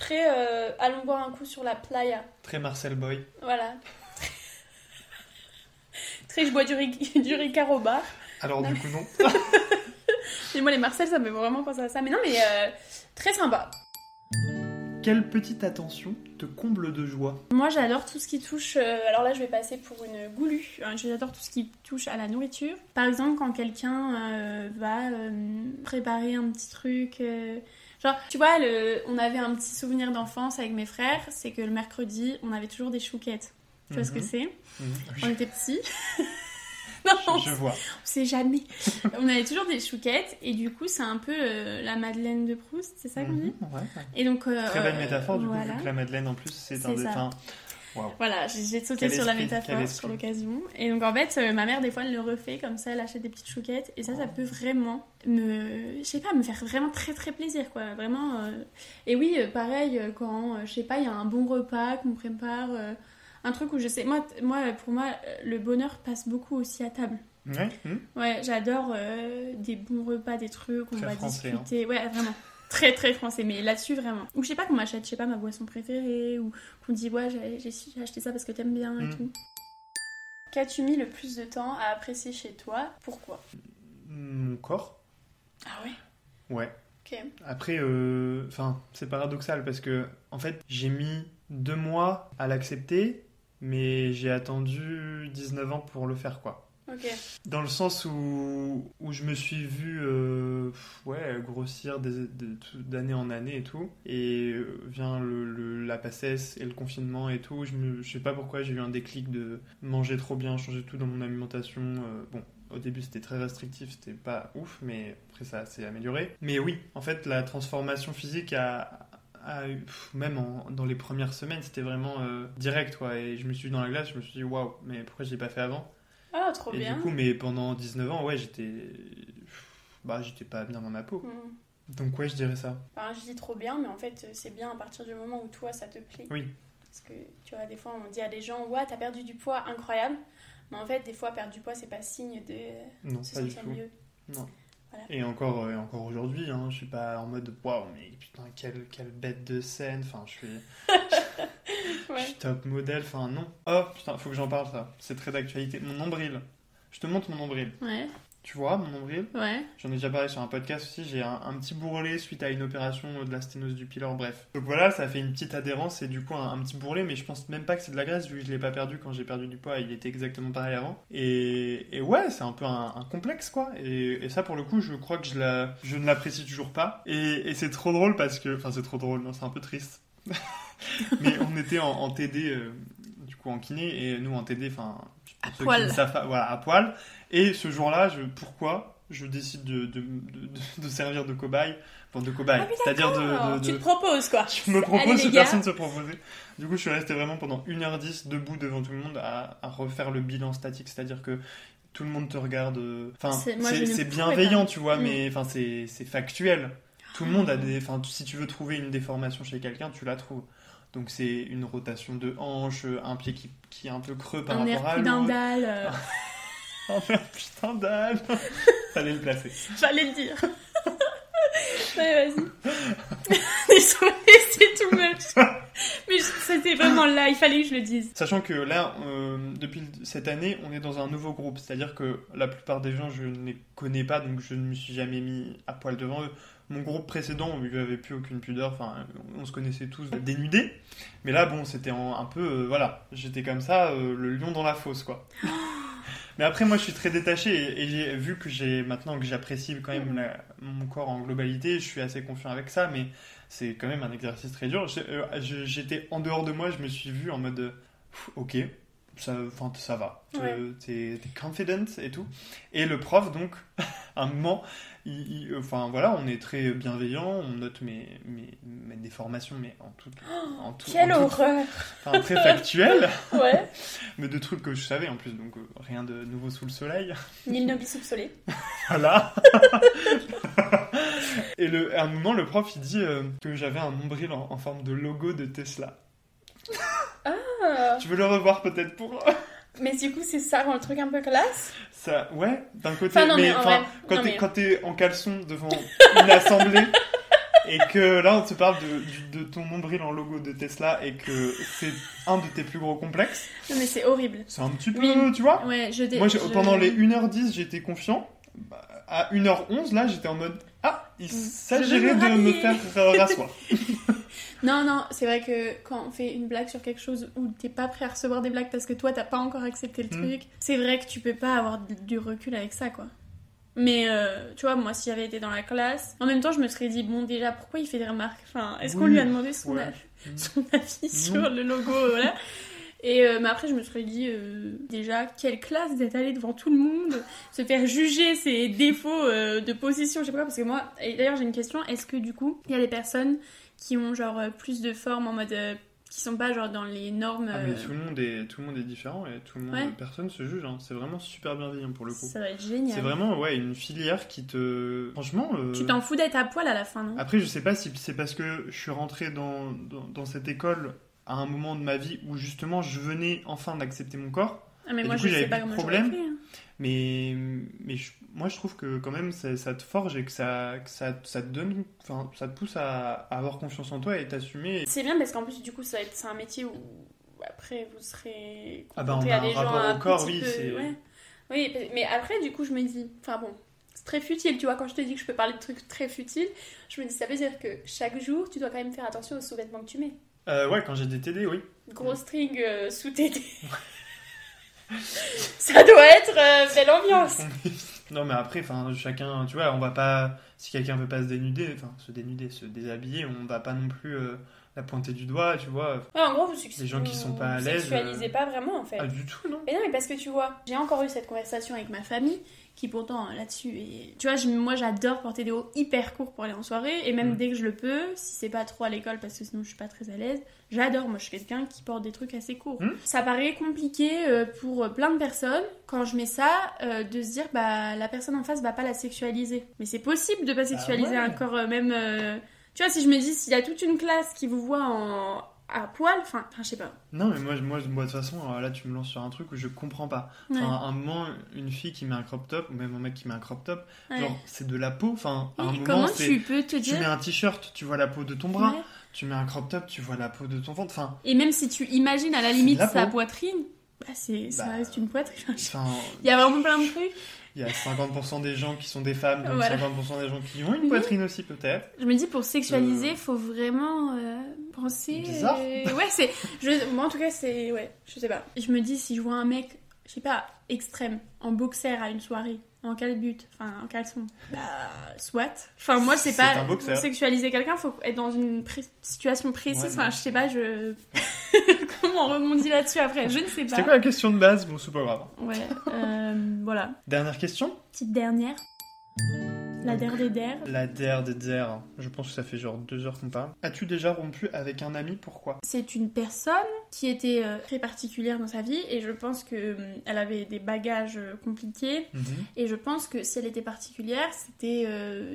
Très, euh, allons boire un coup sur la playa. Très Marcel Boy. Voilà. très, je bois du, du Ricard au bar. Alors, du coup, non. Et moi, les Marcel, ça me fait vraiment penser à ça. Mais non, mais euh, très sympa. Quelle petite attention te comble de joie? Moi, j'adore tout ce qui touche. euh, alors là, je vais passer pour une goulue. Euh, J'adore tout ce qui touche à la nourriture. Par exemple, quand quelqu'un euh, va euh, préparer un petit truc. Genre, tu vois, le... on avait un petit souvenir d'enfance avec mes frères. C'est que le mercredi, on avait toujours des chouquettes. Tu vois ce que Mhm. c'est Mhm. On était petits. non, on Je, je vois. sait jamais. on avait toujours des chouquettes. Et du coup, c'est un peu euh, la Madeleine de Proust. C'est ça qu'on dit Mhm, ouais, ouais. Et donc. euh, Très belle euh, métaphore, du coup, vu que la Madeleine, en plus, c'est un des. Voilà, j'ai sauté Quel sur la esprit, métaphore sur l'occasion. Et donc en fait, euh, ma mère des fois elle le refait comme ça, elle achète des petites chouquettes et ça, ça peut vraiment me, je sais pas, me faire vraiment très très plaisir quoi, vraiment. euh. Et oui, euh, pareil quand, je sais pas, il y a un bon repas qu'on prépare, euh, un truc où je sais, moi, moi pour moi, le bonheur passe beaucoup aussi à table. Ouais, hmm. Ouais, j'adore des bons repas, des trucs, on Très va français, hein. discuter. Ouais, vraiment. Très très français, mais là-dessus vraiment. Ou je sais pas qu'on m'achète, je sais pas, ma boisson préférée, ou qu'on dit ouais, j'ai acheté ça parce que t'aimes bien et Mm. tout. Qu'as-tu mis le plus de temps à apprécier chez toi? Pourquoi? Mon corps. Ah ouais? Ouais. Ok. Après, euh, enfin, c'est paradoxal parce que, en fait, j'ai mis deux mois à l'accepter, mais j'ai attendu 19 ans pour le faire, quoi. Dans le sens où, je me suis vu euh, ouais, grossir d'année en année et tout. Et euh, vient la passesse et le confinement et tout. Je, me, je sais pas pourquoi j'ai eu un déclic de manger trop bien, changer tout dans mon alimentation. euh, bon, au début c'était très restrictif, c'était pas ouf, mais après ça s'est amélioré. Mais oui, en fait, la transformation physique a. eu- même dans les premières semaines, c'était vraiment euh, direct. Et je me suis vu dans la glace, je me suis dit, waouh, mais pourquoi je l'ai pas fait avant? Ah, trop et bien. du coup, mais pendant 19 ans, ouais, j'étais. Bah, j'étais pas bien dans ma peau. Mm. Donc, ouais, je dirais ça. Enfin, je dis trop bien, mais en fait, c'est bien à partir du moment où toi, ça te plaît. Oui. Parce que, tu vois, des fois, on dit à des gens, ouais, t'as perdu du poids, incroyable. Mais en fait, des fois, perdre du poids, c'est pas signe de Non, se pas du sentir tout. mieux. Non. Voilà. Et encore, euh, encore aujourd'hui, hein, je suis pas en mode waouh, mais putain, quelle, quelle bête de scène. Enfin, je suis, Ouais. suis top modèle. Enfin, non. Oh putain, faut que j'en parle, ça. C'est très d'actualité. Mon nombril. Je te montre mon nombril. Ouais, Tu vois, mon nombril ouais. J'en ai déjà parlé sur un podcast aussi, j'ai un, un petit bourrelet suite à une opération de la sténose du pylore, bref. Donc voilà, ça fait une petite adhérence et du coup un, un petit bourrelet, mais je pense même pas que c'est de la graisse vu que je l'ai pas perdu quand j'ai perdu du poids, il était exactement pareil avant. Et, et ouais, c'est un peu un, un complexe quoi. Et, et ça pour le coup, je crois que je, la, je ne l'apprécie toujours pas. Et, et c'est trop drôle parce que. Enfin, c'est trop drôle, non, c'est un peu triste. mais on était en, en TD, euh, du coup en kiné, et nous en TD, enfin. poil. ne savent voilà, à poil. Et ce jour-là, je, pourquoi je décide de, de, de, de servir de cobaye, enfin de cobaye, Ah c'est-à-dire de, Tu te proposes, quoi. je me Allez, propose, gars. personne se proposait. Du coup, je suis resté vraiment pendant 1h10 debout devant tout le monde à, à refaire le bilan statique, c'est-à-dire que tout le monde te regarde. euh, Enfin, C'est- ne bienveillant, tu vois, Mm. mais enfin, c'est c'est factuel. Tout le monde a des. Enfin, si tu veux trouver une déformation chez quelqu'un, tu la trouves. Donc, c'est une rotation de hanche, un pied qui, qui est un peu creux par un air rapport à l'autre. dalle. euh, Oh merde, putain dalle Fallait le placer. Fallait le dire. ouais, vas-y. Désolée, c'est tout much. Mais c'était vraiment là, il fallait que je le dise. Sachant que là, euh, depuis cette année, on est dans un nouveau groupe. C'est-à-dire que la plupart des gens, je ne les connais pas, donc je ne me suis jamais mis à poil devant eux. Mon groupe précédent, où j'avais plus aucune pudeur, enfin, on se connaissait tous dénudés. Mais là, bon, c'était un peu, euh, voilà, j'étais comme ça, euh, le lion dans la fosse, quoi. Mais après, moi, je suis très détaché et, et j'ai vu que j'ai maintenant que j'apprécie quand même la- mon corps en globalité, je suis assez confiant avec ça, mais c'est quand même un exercice très dur. Euh, J'étais en dehors de moi, je me suis vu en mode, ok, ça, enfin, ça va, Ouais. t'es t'es confident et tout. Et le prof, donc, à un moment, il- il- enfin voilà, on est très bienveillant, on note mes, mes, mes déformations, mais en tout, en tout, Quelle en tout- horreur enfin, très factuel, Ouais. mais de trucs que je savais en plus, donc euh, rien de nouveau sous le soleil. Nil nobis soupçonné. Voilà. Et le, à un moment, le prof il dit euh, que j'avais un nombril en, en forme de logo de Tesla. Ah. Tu veux le revoir peut-être pour Mais du coup, c'est ça rend le truc un peu classe? Ça Ouais, d'un côté. Enfin, non, mais en enfin, vrai, quand t'es mais- quand t'es en caleçon devant une assemblée et que là on te parle de, de ton nombril en logo de Tesla et que c'est un de tes plus gros complexes, Non, mais c'est horrible. c'est un petit peu, Oui. tu vois Ouais, je Moi, je- pendant les 1h10, j'étais confiant. Bah, À 1h11, là, j'étais en mode Ah, il Mm. S'agirait de me faire rasseoir. Non, non, c'est vrai que quand on fait une blague sur quelque chose où t'es pas prêt à recevoir des blagues parce que toi t'as pas encore accepté le Mm. truc, c'est vrai que tu peux pas avoir du recul avec ça quoi. Mais euh, tu vois, moi si j'avais été dans la classe, en même temps je me serais dit, bon déjà pourquoi il fait des remarques? Enfin, est-ce qu'on lui a demandé son, ouais. avis, son avis sur Non. le logo Voilà. Et euh, mais après je me serais dit, euh, déjà, quelle classe d'être allé devant tout le monde, se faire juger ses défauts euh, de position, je sais pas quoi, parce que moi, et d'ailleurs j'ai une question, est-ce que du coup il y a des personnes qui ont genre euh, plus de forme en mode euh, qui sont pas genre dans les normes. Ah, mais euh, tout le, monde est, tout le monde est différent et tout le monde, Ouais. personne se juge. hein. C'est vraiment super bienveillant pour le coup. ça va être génial. C'est vraiment ouais, une filière qui te. Franchement. euh, Tu t'en fous d'être à poil à la fin, non? Après, je sais pas si c'est parce que je suis rentré dans, dans, dans cette école à un moment de ma vie où justement je venais enfin d'accepter mon corps. Ah, mais et moi du coup, je sais pas comment problème. fait. hein. Mais, mais je- moi, je trouve que quand même, ça, ça te forge et que ça, que ça, ça te donne, enfin, ça te pousse à, à avoir confiance en toi et t'assumer. C'est bien parce qu'en plus, du coup, ça c'est un métier où après vous serez Ah bah, on confronté a à un des gens un au corps, petit oui, peu- ouais. Oui, mais après, du coup, je me dis, enfin bon, c'est très futile, tu vois, quand je te dis que je peux parler de trucs très futiles, je me dis, ça veut dire que chaque jour, tu dois quand même faire attention aux sous-vêtements que tu mets. Euh, ouais, quand j'ai des TD, oui. Gros string euh, sous tes Ça doit être euh, belle ambiance. non, mais après, enfin, chacun, tu vois, on va pas, si quelqu'un veut pas se dénuder, enfin, se dénuder, se déshabiller, on va pas non plus euh, la pointer du doigt, tu vois. Ouais, en gros, vous, Les gens qui sont pas à l'aise, sexualisez euh, pas vraiment en fait. Ah, du tout, non Mais non, mais parce que tu vois, j'ai encore eu cette conversation avec ma famille, qui pourtant euh, là-dessus est. Tu vois, je- moi j'adore porter des hauts hyper courts pour aller en soirée, et même Mm. dès que je le peux, si c'est pas trop à l'école parce que sinon je suis pas très à l'aise, j'adore. Moi je suis quelqu'un qui porte des trucs assez courts. Mm. Ça paraît compliqué euh, pour plein de personnes, quand je mets ça, de se dire bah la personne en face va pas la sexualiser. Mais c'est possible de pas sexualiser Bah ouais. un corps même. euh, Tu vois, si je me dis, s'il y a toute une classe qui vous voit en. à poil, enfin, je sais pas. Non, mais moi, moi, moi, de toute façon, euh, là, tu me lances sur un truc où je comprends pas. Enfin, à un moment, une fille qui met un crop top, ou même un mec qui met un crop top, Ouais. genre, c'est de la peau. Enfin, à un moment, comment tu peux te Tu dire. mets un t-shirt, tu vois la peau de ton bras. Ouais. Tu mets un crop top, tu vois la peau de ton ventre. Enfin, Et même si tu imagines à la limite la sa peau. poitrine, bah c'est, ça Bah. reste une poitrine. enfin, Il y a vraiment plein de trucs. Il y a 50% des gens qui sont des femmes, donc Voilà. 50% des gens qui ont une poitrine aussi, peut-être. Je me dis pour sexualiser, Euh. faut vraiment euh, penser. Bizarre. Ouais, c'est. Je... Moi en tout cas, c'est. Ouais, je sais pas. Je me dis si je vois un mec, je sais pas, extrême, en boxer à une soirée, en calbut, enfin en caleçon, bah soit. Enfin moi, c'est C'est pas. un boxer. Pour sexualiser quelqu'un, faut être dans une pré- situation précise. Ouais, enfin, je sais pas, je. Comment on rebondit là-dessus après Je ne sais pas. C'était quoi la question de base? Bon, c'est pas grave. Ouais, euh, voilà. Dernière question? Petite dernière. La der des der. La der des der. Je pense que ça fait genre deux heures qu'on parle. As-tu déjà rompu avec un ami? Pourquoi? C'est une personne qui était euh, très particulière dans sa vie et je pense que hum, elle avait des bagages euh, compliqués Mhm. et je pense que si elle était particulière, c'était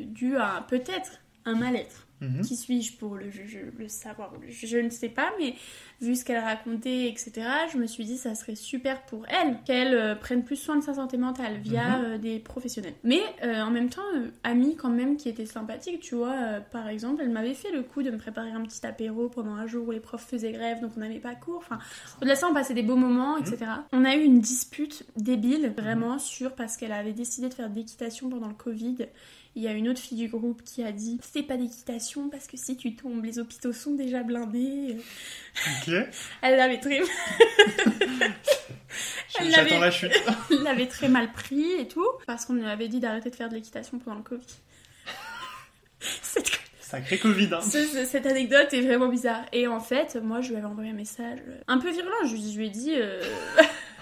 dû à peut-être un mal-être. Mhm. Qui suis-je pour le, je- je- le savoir je, je ne sais pas, mais vu ce qu'elle racontait, etc., je me suis dit ça serait super pour elle qu'elle euh, prenne plus soin de sa santé mentale via Mhm. euh, des professionnels. Mais euh, en même temps, amie quand même qui était sympathique, tu vois, par exemple, elle m'avait fait le coup de me préparer un petit apéro pendant un jour où les profs faisaient grève, donc on n'avait pas cours. Enfin, au-delà de ça, on passait des beaux moments, etc. On a eu une dispute débile, vraiment, sur parce qu'elle avait décidé de faire de l'équitation pendant le Covid. Il y a une autre fille du groupe qui a dit Fais pas d'équitation parce que si tu tombes, les hôpitaux sont déjà blindés. Ok. Elle l'avait très, Elle J'attends l'avait- la chute. elle l'avait très mal pris et tout, parce qu'on lui avait dit d'arrêter de faire de l'équitation pendant le Covid. Cette, Sacré Covid, hein. ce- ce- cette anecdote est vraiment bizarre. Et en fait, moi, je lui avais envoyé un message euh, un peu virulent. Je, lui- je lui ai dit. euh,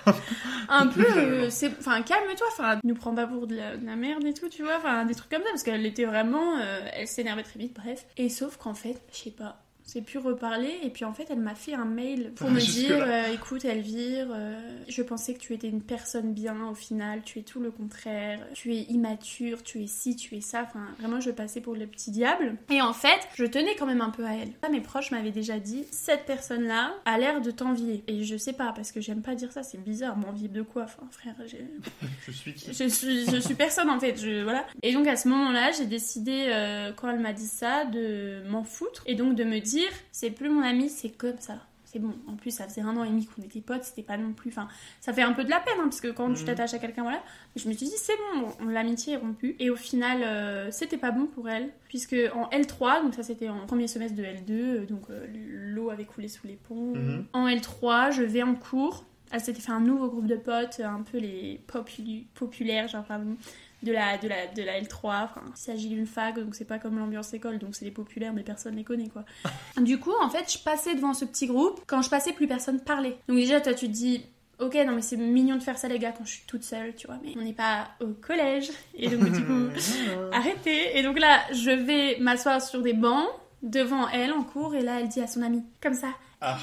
un peu. euh, c'est- Enfin, calme-toi. Enfin, nous prends pas pour de la, de la merde et tout, tu vois. Enfin, des trucs comme ça. Parce qu'elle était vraiment. euh, elle s'énervait très vite, bref. Et sauf qu'en fait, je sais pas. C'est pu reparler et puis en fait elle m'a fait un mail pour me dire là. euh, écoute Elvire euh, je pensais que tu étais une personne bien au final tu es tout le contraire tu es immature tu es ci tu es ça. Enfin vraiment je passais pour le petit diable. Et en fait je tenais quand même un peu à elle. Mes proches m'avaient déjà dit cette personne là a l'air de t'envier. Et je sais pas parce que j'aime pas dire ça c'est bizarre m'envier de quoi? Enfin frère Je suis qui? Je suis, je suis personne en fait, je, voilà. Et donc à ce moment-là, j'ai décidé, euh, quand elle m'a dit ça, de m'en foutre et donc de me dire, c'est plus mon ami, c'est comme ça. C'est bon. En plus, ça faisait un an et demi qu'on était potes, c'était pas non plus. Enfin, ça fait un peu de la peine, hein, parce que quand tu Mhm. t'attaches à quelqu'un, voilà. Mais je me suis dit, c'est bon, on- l'amitié est rompue. Et au final, euh, c'était pas bon pour elle, puisque en L3, donc ça c'était en premier semestre de L2, euh, donc euh, l'eau avait coulé sous les ponts. Mhm. En L3, je vais en cours. Elle s'était fait un nouveau groupe de potes, un peu les populaires, genre pardon, de la, de la, de la L3. Enfin, il s'agit d'une fac, donc c'est pas comme l'ambiance école, donc c'est les populaires, mais personne les connaît quoi. du coup, en fait, je passais devant ce petit groupe. Quand je passais, plus personne parlait. Donc déjà, toi, tu te dis. Ok, non mais c'est mignon de faire ça les gars quand je suis toute seule, tu vois, mais on n'est pas au collège. Et donc du coup, arrêtez. Et donc là, je vais m'asseoir sur des bancs. devant elle en cours, et là, elle dit à son amie, comme ça, Ah.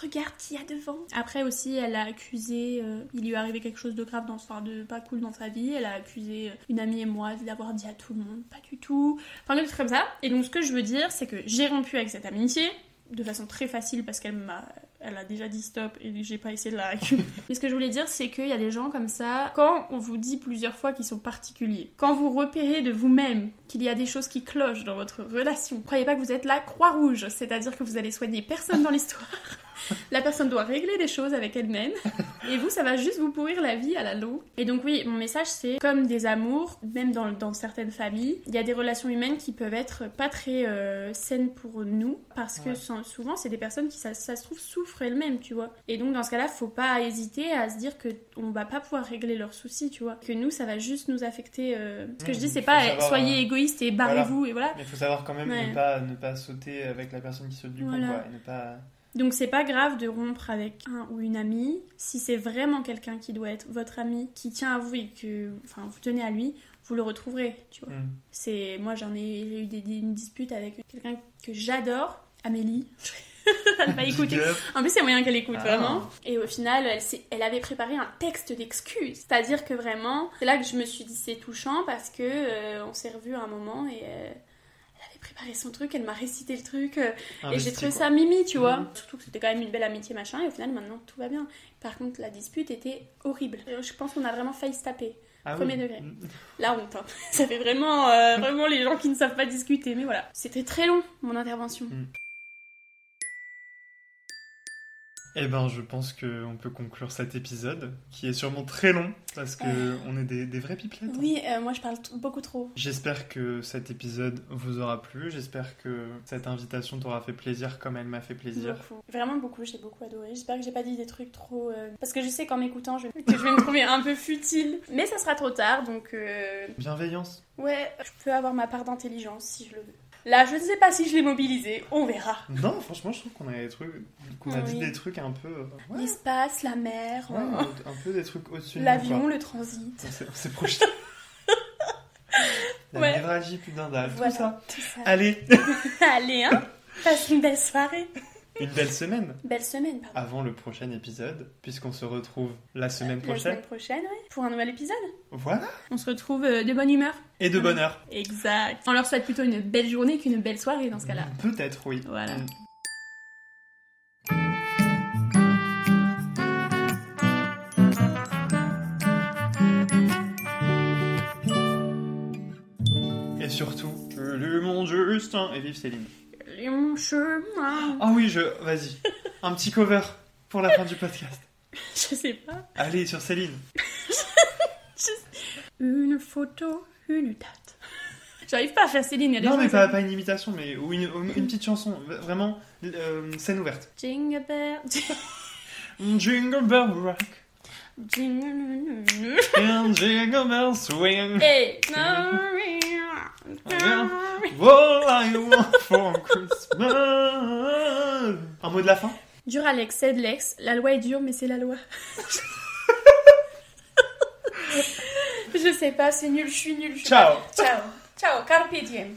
Regarde qui y a devant. Après aussi, elle a accusé, euh, il lui est arrivé quelque chose de grave, dans, enfin de pas cool dans sa vie. Elle a accusé euh, une amie et moi d'avoir dit à tout le monde, pas du tout. Enfin, des trucs comme ça. Et donc, ce que je veux dire, c'est que j'ai rompu avec cette amitié de façon très facile parce qu'elle m'a elle a déjà dit stop et j'ai pas essayé de la récupérer. Mais ce que je voulais dire, c'est qu'il y a des gens comme ça, quand on vous dit plusieurs fois qu'ils sont particuliers, quand vous repérez de vous-même qu'il y a des choses qui clochent dans votre relation, croyez pas que vous êtes la Croix-Rouge, c'est-à-dire que vous allez soigner personne dans l'histoire. La personne doit régler des choses avec elle-même et vous, ça va juste vous pourrir la vie à la longue. Et donc oui, mon message c'est comme des amours, même dans, dans certaines familles, il y a des relations humaines qui peuvent être pas très euh, saines pour nous parce que Ouais. souvent c'est des personnes qui ça, ça se trouve souffrent elles-mêmes, tu vois. Et donc dans ce cas-là, faut pas hésiter à se dire que on va pas pouvoir régler leurs soucis, tu vois. Que nous, ça va juste nous affecter. euh, Ce que Mmh, je dis, c'est pas savoir, soyez euh, égoïste et barrez-vous et voilà. Mais il faut savoir quand même Ouais. ne, pas, ne pas sauter avec la personne qui saute du pont, Voilà. quoi. Et ne pas... Donc c'est pas grave de rompre avec un ou une amie si c'est vraiment quelqu'un qui doit être votre ami, qui tient à vous et que enfin vous tenez à lui, vous le retrouverez, tu vois. Hmm. C'est moi j'en ai j'ai eu des, des- une dispute avec quelqu'un que j'adore, Amélie. Elle va écouter. En plus, c'est moyen qu'elle écoute Ah. vraiment. Et au final, elle, avait préparé un texte d'excuses. C'est-à-dire que vraiment, c'est là que je me suis dit c'est touchant parce que euh, on s'est revus à un moment et euh, elle préparé son truc, elle m'a récité le truc. euh, et Investi, j'ai trouvé quoi. ça mimi, tu vois. Surtout que c'était quand même une belle amitié, machin. Et au final, maintenant, tout va bien. Par contre, la dispute était horrible. Je pense qu'on a vraiment failli se taper. Ah premier oui. degré. Hmm. La honte. hein. Ça fait vraiment, euh, vraiment les gens qui ne savent pas discuter. Mais voilà. C'était très long, mon intervention. Eh ben, je pense qu'on peut conclure cet épisode, qui est sûrement très long, parce que Euh. on est des, des vrais pipelettes. hein. Oui, euh, moi je parle beaucoup trop. J'espère que cet épisode vous aura plu, j'espère que cette invitation t'aura fait plaisir comme elle m'a fait plaisir. Beaucoup. Vraiment beaucoup, j'ai beaucoup adoré. J'espère que j'ai pas dit des trucs trop. euh, Parce que je sais qu'en m'écoutant, je... que je vais me trouver un peu futile. Mais ça sera trop tard, donc. euh, Bienveillance. Ouais, je peux avoir ma part d'intelligence si je le veux. Là, je ne sais pas si je l'ai mobilisée, on verra. Non, franchement, je trouve qu'on a des trucs, qu'on a dit des trucs un peu, euh, ouais, L'espace, la mer, ouais, euh, un peu des trucs au-dessus l'avion, le transit. On s'est- projeté. La Ouais. d'un dalle, Voilà, tout ça. tout ça. Allez, Allez, hein Passe une belle soirée. Une belle semaine Belle semaine, pardon. avant le prochain épisode, puisqu'on se retrouve la semaine La prochaine. semaine prochaine, ouais. Pour un nouvel épisode. Voilà. On se retrouve euh, de bonne humeur. Et de bonne heure. Exact. On leur souhaite plutôt une belle journée qu'une belle soirée dans ce cas-là. Peut-être, oui. Voilà. Mm. Et surtout, que le monde Justin et vive Céline. Mon chemin. Ah oui, je. Vas-y. Un petit cover pour la fin du podcast. Je sais pas. Allez, sur Céline. Une photo, une date. J'arrive pas à faire Céline. il y a des Non, mais pas, une imitation, mais ou une, ou une petite chanson. Vraiment, euh, scène ouverte. Jingle bell. Jingle bell rock. Jingle. Jingle bell swing. Hey, no, All I want for Christmas. Un mot de la fin Dur Alex, c'est de l'ex. La loi est dure, mais c'est la loi. je sais pas, c'est nul, je suis nul. Ciao. Ciao. Ciao, carpe diem.